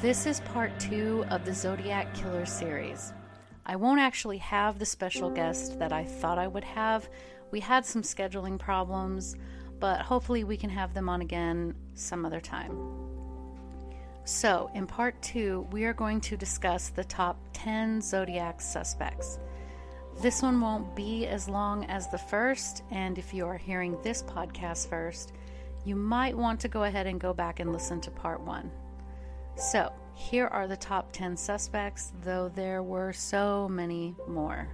This is part two of the Zodiac Killer series. I won't actually have the special guest that I thought I would have. We had some scheduling problems, but hopefully we can have them on again some other time. So, in part two, we are going to discuss the top 10 Zodiac suspects. This one won't be as long as the first, and if you are hearing this podcast first, you might want to go ahead and go back and listen to part one. So, here are the top 10 suspects, though there were so many more.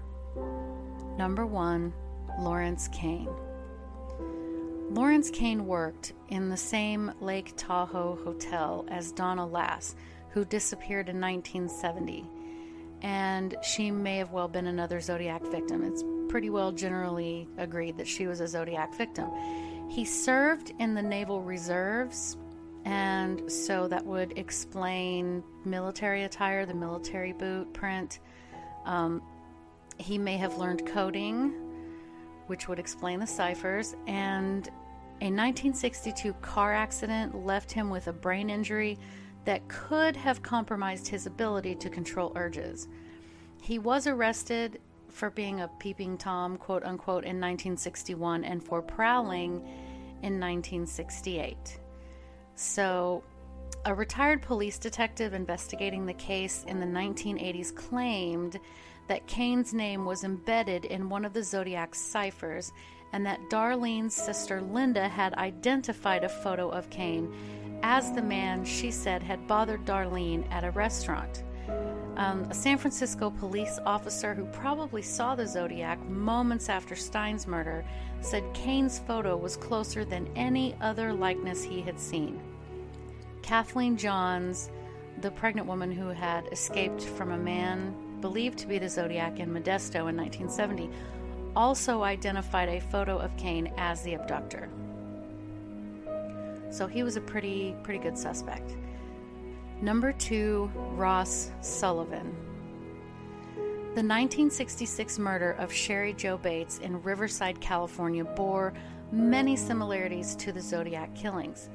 Number one, Lawrence Kane. Lawrence Kane worked in the same Lake Tahoe hotel as Donna Lass, who disappeared in 1970, and she may have well been another Zodiac victim. It's pretty well generally agreed that she was a Zodiac victim. He served in the Naval Reserves and so that would explain military attire, the military boot print. Um, he may have learned coding, which would explain the ciphers. And a 1962 car accident left him with a brain injury that could have compromised his ability to control urges. He was arrested for being a peeping Tom, quote unquote, in 1961 and for prowling in 1968. So, a retired police detective investigating the case in the 1980s claimed that Kane's name was embedded in one of the Zodiac ciphers and that Darlene's sister Linda had identified a photo of Kane as the man she said had bothered Darlene at a restaurant. Um, a San Francisco police officer who probably saw the Zodiac moments after Stine's murder said Kane's photo was closer than any other likeness he had seen. Kathleen Johns, the pregnant woman who had escaped from a man believed to be the Zodiac in Modesto in 1970, also identified a photo of Kane as the abductor. So he was a pretty pretty good suspect. Number 2, Ross Sullivan. The 1966 murder of Cheri Jo Bates in Riverside, California bore many similarities to the Zodiac killings.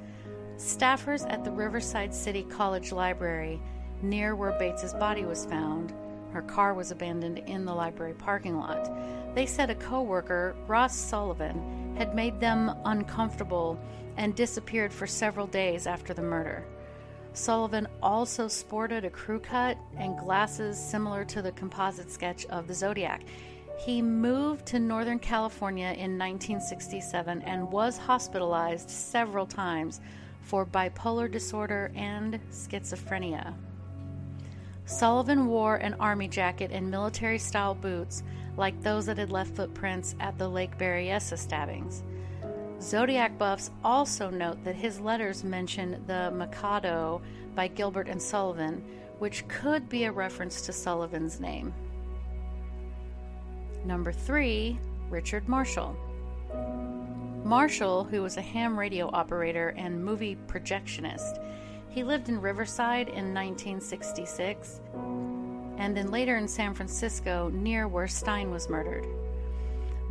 Staffers at the Riverside City College Library, near where Bates's body was found, her car was abandoned in the library parking lot. They said a coworker, Ross Sullivan, had made them uncomfortable and disappeared for several days after the murder. Sullivan also sported a crew cut and glasses similar to the composite sketch of the Zodiac. He moved to Northern California in 1967 and was hospitalized several times for bipolar disorder and schizophrenia. Sullivan wore an army jacket and military style boots like those that had left footprints at the Lake Berryessa stabbings. Zodiac buffs also note that his letters mention the Mikado by Gilbert and Sullivan, which could be a reference to Sullivan's name. Number 3, Richard Marshall. Marshall, who was a ham radio operator and movie projectionist, he lived in Riverside in 1966 and then later in San Francisco near where Stine was murdered.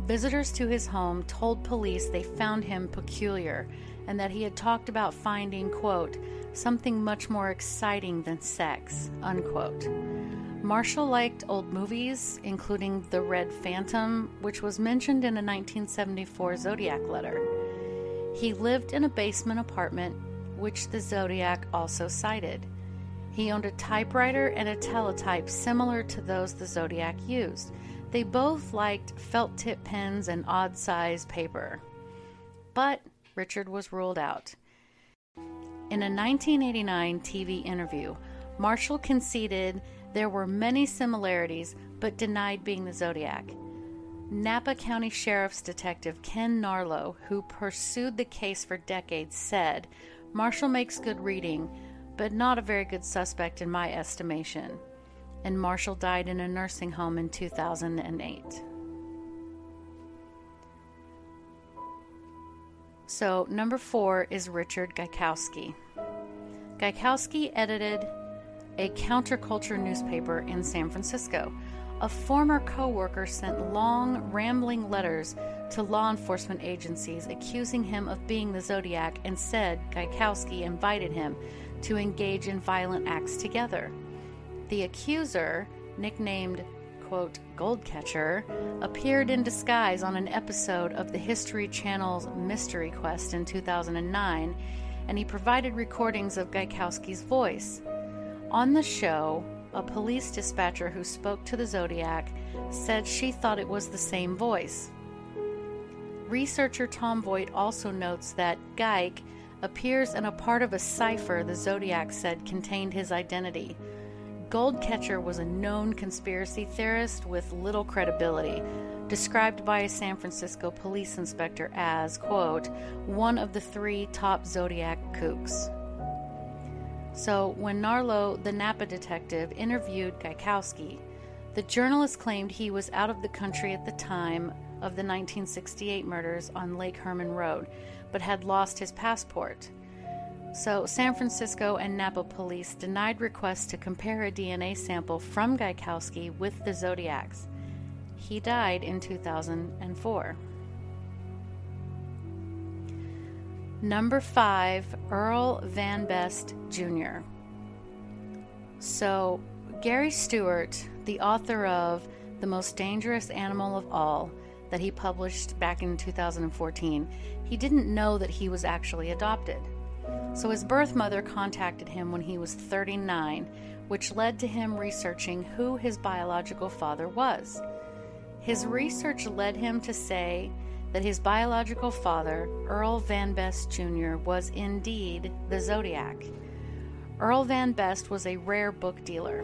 Visitors to his home told police they found him peculiar and that he had talked about finding, quote, something much more exciting than sex, unquote. Marshall liked old movies, including The Red Phantom, which was mentioned in a 1974 Zodiac letter. He lived in a basement apartment, which the Zodiac also cited. He owned a typewriter and a teletype similar to those the Zodiac used. They both liked felt tip pens and odd size paper. But Richard was ruled out. In a 1989 TV interview, Marshall conceded there were many similarities but denied being the Zodiac. Napa County Sheriff's Detective Ken Narlow, who pursued the case for decades, said Marshall makes good reading, but not a very good suspect in my estimation. And Marshall died in a nursing home in 2008. So, number four is Richard Gaikowski. Gaikowski edited a counterculture newspaper in San Francisco. A former co worker sent long, rambling letters to law enforcement agencies accusing him of being the Zodiac and said Gaikowski invited him to engage in violent acts together. The accuser, nicknamed quote, Goldcatcher, appeared in disguise on an episode of the History Channel's Mystery Quest in 2009, and he provided recordings of Gaikowski's voice. On the show, a police dispatcher who spoke to the Zodiac said she thought it was the same voice. Researcher Tom Voigt also notes that Geik appears in a part of a cipher the Zodiac said contained his identity. Goldcatcher was a known conspiracy theorist with little credibility, described by a San Francisco police inspector as, quote, one of the three top Zodiac kooks. So, when Narlow, the Napa detective, interviewed Gaikowski, the journalist claimed he was out of the country at the time of the 1968 murders on Lake Herman Road, but had lost his passport. So, San Francisco and Napa police denied requests to compare a DNA sample from Gaikowski with the Zodiacs. He died in 2004. Number five, Earl Van Best Jr. So, Gary Stewart, the author of The Most Dangerous Animal of All, that he published back in 2014, he didn't know that he was actually adopted. So his birth mother contacted him when he was 39, which led to him researching who his biological father was. His research led him to say that his biological father, Earl Van Best Jr., was indeed the Zodiac. Earl Van Best was a rare book dealer.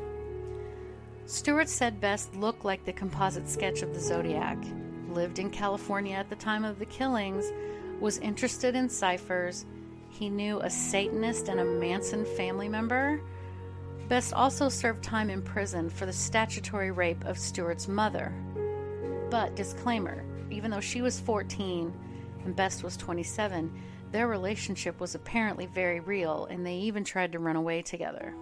Stewart said Best looked like the composite sketch of the Zodiac, lived in California at the time of the killings, was interested in ciphers, he knew a Satanist and a Manson family member. Best also served time in prison for the statutory rape of Stewart's mother. But, disclaimer, even though she was 14 and Best was 27, their relationship was apparently very real, and they even tried to run away together.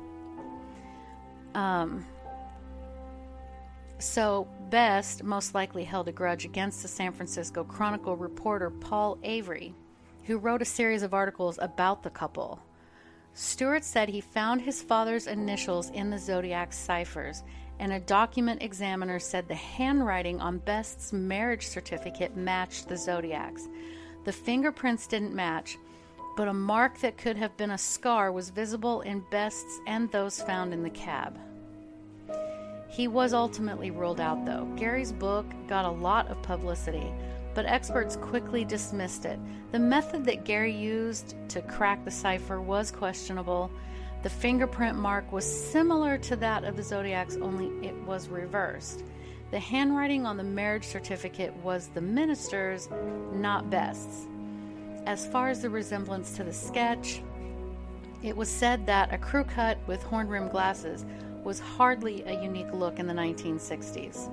Um, so, Best most likely held a grudge against the San Francisco Chronicle reporter Paul Avery, who wrote a series of articles about the couple. Stewart said he found his father's initials in the Zodiac ciphers, and a document examiner said the handwriting on Best's marriage certificate matched the Zodiac's. The fingerprints didn't match, but a mark that could have been a scar was visible in Best's and those found in the cab. He was ultimately ruled out, though. Gary's book got a lot of publicity, but experts quickly dismissed it. The method that Gary used to crack the cipher was questionable. The fingerprint mark was similar to that of the Zodiac's, only it was reversed. The handwriting on the marriage certificate was the minister's, not Best's. As far as the resemblance to the sketch, it was said that a crew cut with horn rimmed glasses was hardly a unique look in the 1960s.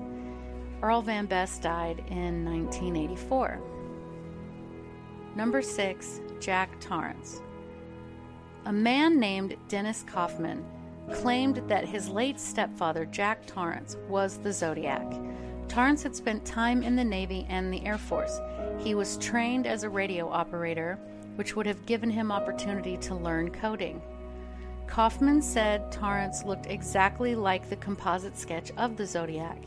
Earl Van Best died in 1984. Number six, Jack Tarrance. A man named Dennis Kaufman claimed that his late stepfather, Jack Tarrance, was the Zodiac. Tarrance had spent time in the Navy and the Air Force. He was trained as a radio operator, which would have given him opportunity to learn coding. Kaufman said Tarrance looked exactly like the composite sketch of the Zodiac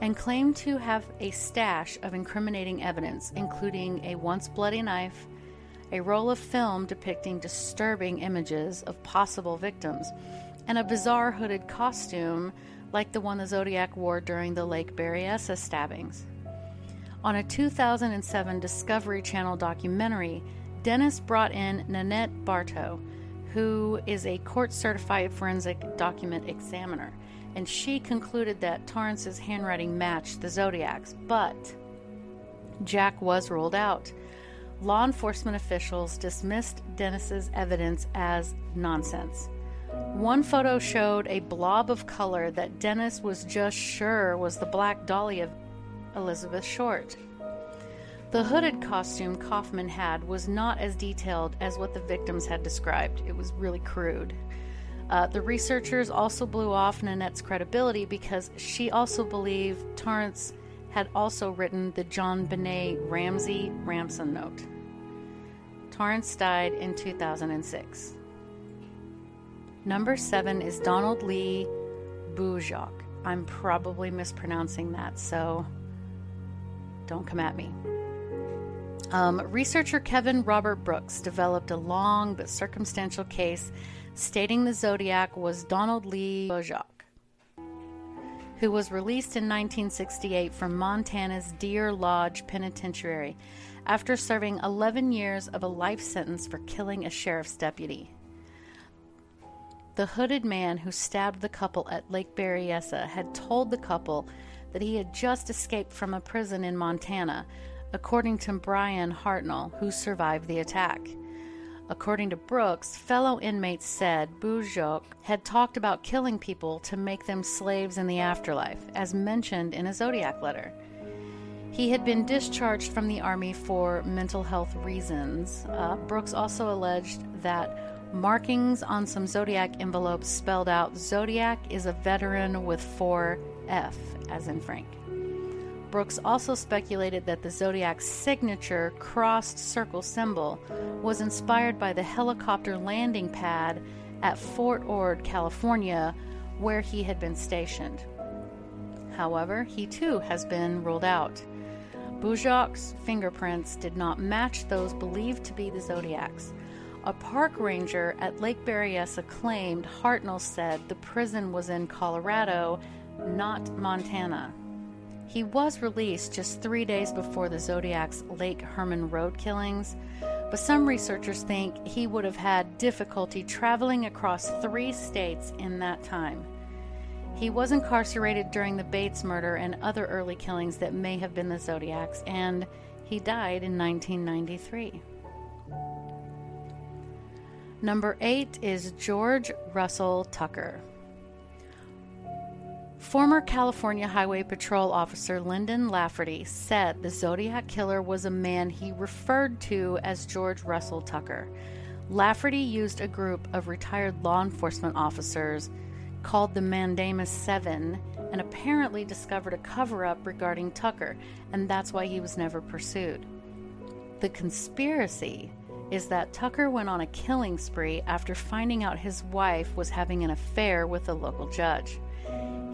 and claimed to have a stash of incriminating evidence, including a once bloody knife, a roll of film depicting disturbing images of possible victims, and a bizarre hooded costume like the one the Zodiac wore during the Lake Berryessa stabbings. On a 2007 Discovery Channel documentary, Dennis brought in Nanette Barto, who is a court certified forensic document examiner, and she concluded that Tarrance's handwriting matched the Zodiac's, but Jack was ruled out. Law enforcement officials dismissed Dennis's evidence as nonsense. One photo showed a blob of color that Dennis was just sure was the Black Dahlia of Elizabeth Short. The hooded costume Kaufman had was not as detailed as what the victims had described. It was really crude. Uh, the researchers also blew off Nanette's credibility because she also believed Tarrance had also written the JonBenét Ramsey ransom note. Tarrance died in 2006. Number seven is Donald Lee Bujoc. I'm probably mispronouncing that, so don't come at me. Um, researcher Kevin Robert Brooks developed a long but circumstantial case stating the Zodiac was Donald Lee Bujoc, who was released in 1968 from Montana's Deer Lodge Penitentiary after serving 11 years of a life sentence for killing a sheriff's deputy. The hooded man who stabbed the couple at Lake Berryessa had told the couple that he had just escaped from a prison in Montana, according to Bryan Hartnell, who survived the attack. According to Brooks, fellow inmates said Bujoc had talked about killing people to make them slaves in the afterlife, as mentioned in a Zodiac letter. He had been discharged from the Army for mental health reasons. Uh, Brooks also alleged that markings on some Zodiac envelopes spelled out Zodiac is a veteran with 4F, as in Frank. Brooks also speculated that the Zodiac's signature crossed circle symbol was inspired by the helicopter landing pad at Fort Ord, California, where he had been stationed. However, he too has been ruled out. Bujoc's fingerprints did not match those believed to be the Zodiac's. A park ranger at Lake Berryessa claimed Hartnell said the prison was in Colorado, not Montana. He was released just three days before the Zodiac's Lake Herman Road killings, but some researchers think he would have had difficulty traveling across three states in that time. He was incarcerated during the Bates murder and other early killings that may have been the Zodiac's, and he died in 1993. Number eight is George Russell Tucker. Former California Highway Patrol officer Lyndon Lafferty said the Zodiac killer was a man he referred to as George Russell Tucker. Lafferty used a group of retired law enforcement officers called the Mandamus Seven and apparently discovered a cover up regarding Tucker, and that's why he was never pursued. The conspiracy is that Tucker went on a killing spree after finding out his wife was having an affair with a local judge.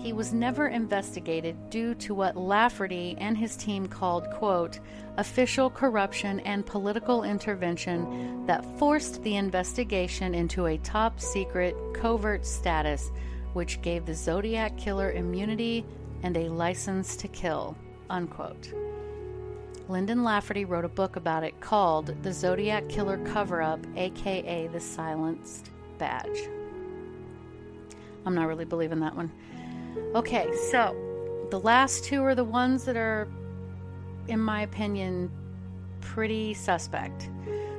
He was never investigated due to what Lafferty and his team called, quote, official corruption and political intervention that forced the investigation into a top secret, covert status, which gave the Zodiac killer immunity and a license to kill, unquote. Lyndon Lafferty wrote a book about it called The Zodiac Killer Cover Up, aka The Silenced Badge. I'm not really believing that one. Okay, so the last two are the ones that are, in my opinion, pretty suspect.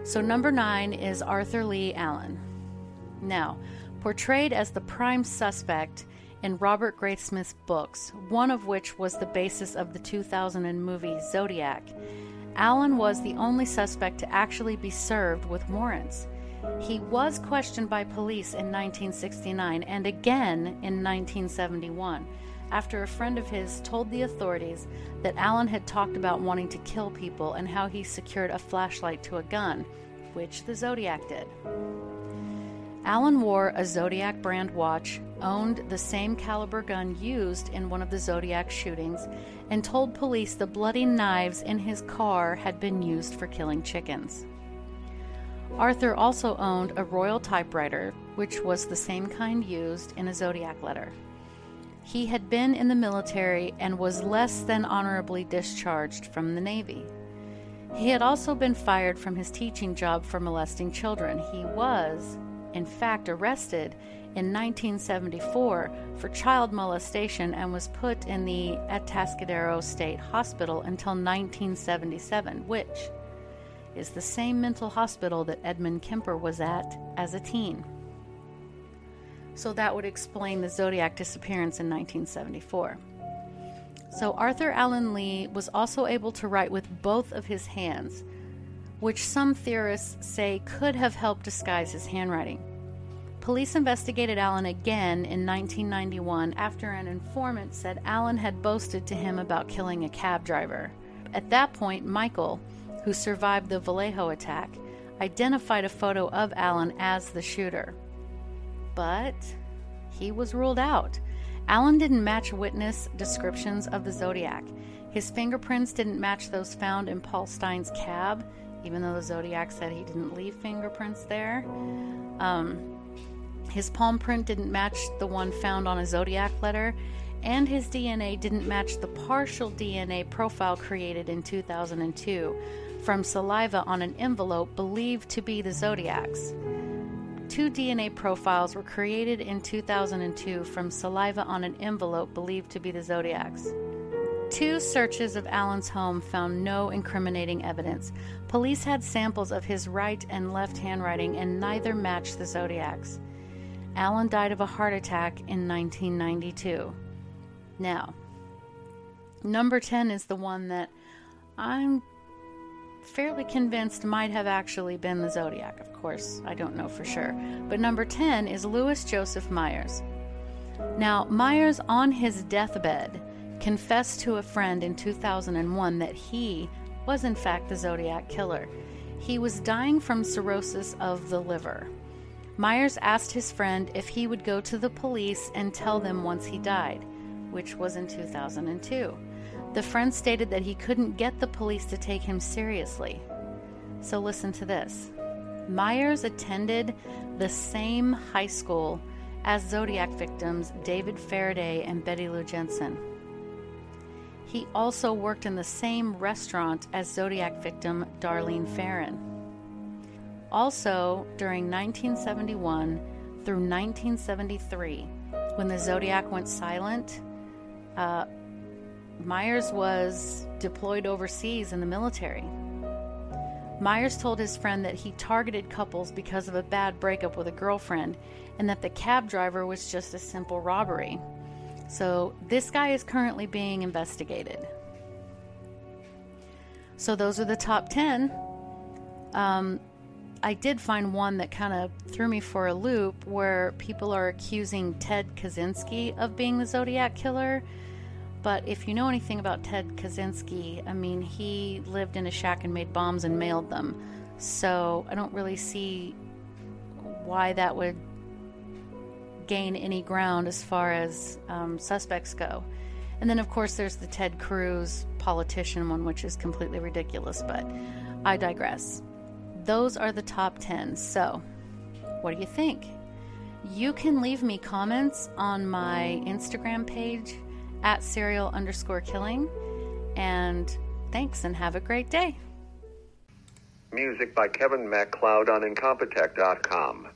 So, number nine is Arthur Lee Allen. Now, portrayed as the prime suspect in Robert Graysmith's books, one of which was the basis of the 2000 movie Zodiac, Allen was the only suspect to actually be served with warrants. He was questioned by police in 1969 and again in 1971 after a friend of his told the authorities that Allen had talked about wanting to kill people and how he secured a flashlight to a gun, which the Zodiac did. Allen wore a Zodiac brand watch, owned the same caliber gun used in one of the Zodiac shootings, and told police the bloody knives in his car had been used for killing chickens. Arthur also owned a Royal typewriter, which was the same kind used in a zodiac letter. He had been in the military and was less than honorably discharged from the Navy. He had also been fired from his teaching job for molesting children. He was, in fact, arrested in 1974 for child molestation and was put in the Atascadero State Hospital until 1977, which is the same mental hospital that Edmund Kemper was at as a teen. So that would explain the Zodiac disappearance in 1974. So Arthur Allen Lee was also able to write with both of his hands, which some theorists say could have helped disguise his handwriting. Police investigated Allen again in 1991 after an informant said Allen had boasted to him about killing a cab driver. At that point, Michael, who survived the Vallejo attack, identified a photo of Allen as the shooter. But he was ruled out. Allen didn't match witness descriptions of the Zodiac. His fingerprints didn't match those found in Paul Stine's cab, even though the Zodiac said he didn't leave fingerprints there. Um, his palm print didn't match the one found on a Zodiac letter, and his DNA didn't match the partial DNA profile created in 2002 from saliva on an envelope believed to be the Zodiac's. Two DNA profiles were created in 2002 from saliva on an envelope believed to be the Zodiac's. Two searches of Allen's home found no incriminating evidence. Police had samples of his right and left handwriting, and neither matched the Zodiac's. Allen died of a heart attack in 1992. Now, number 10 is the one that I'm fairly convinced might have actually been the Zodiac. Of course, I don't know for sure. But number 10 is Louis Joseph Myers. Now, Myers, on his deathbed, confessed to a friend in 2001 that he was, in fact, the Zodiac killer. He was dying from cirrhosis of the liver. Myers asked his friend if he would go to the police and tell them once he died, which was in 2002. The friend stated that he couldn't get the police to take him seriously. So listen to this Myers attended the same high school as Zodiac victims David Faraday and Betty Lou Jensen. He also worked in the same restaurant as Zodiac victim Darlene Ferrin. Also, during 1971 through 1973, when the Zodiac went silent, uh, Myers was deployed overseas in the military. Myers told his friend that he targeted couples because of a bad breakup with a girlfriend and that the cab driver was just a simple robbery. So, this guy is currently being investigated. So, those are the top 10. Um, I did find one that kind of threw me for a loop where people are accusing Ted Kaczynski of being the Zodiac killer. But if you know anything about Ted Kaczynski, I mean, he lived in a shack and made bombs and mailed them. So I don't really see why that would gain any ground as far as um, suspects go. And then, of course, there's the Ted Cruz politician one, which is completely ridiculous, but I digress those are the top 10. So, what do you think? You can leave me comments on my Instagram page at serial underscore killing. And thanks and have a great day. Music by Kevin MacLeod on Incompetech.com.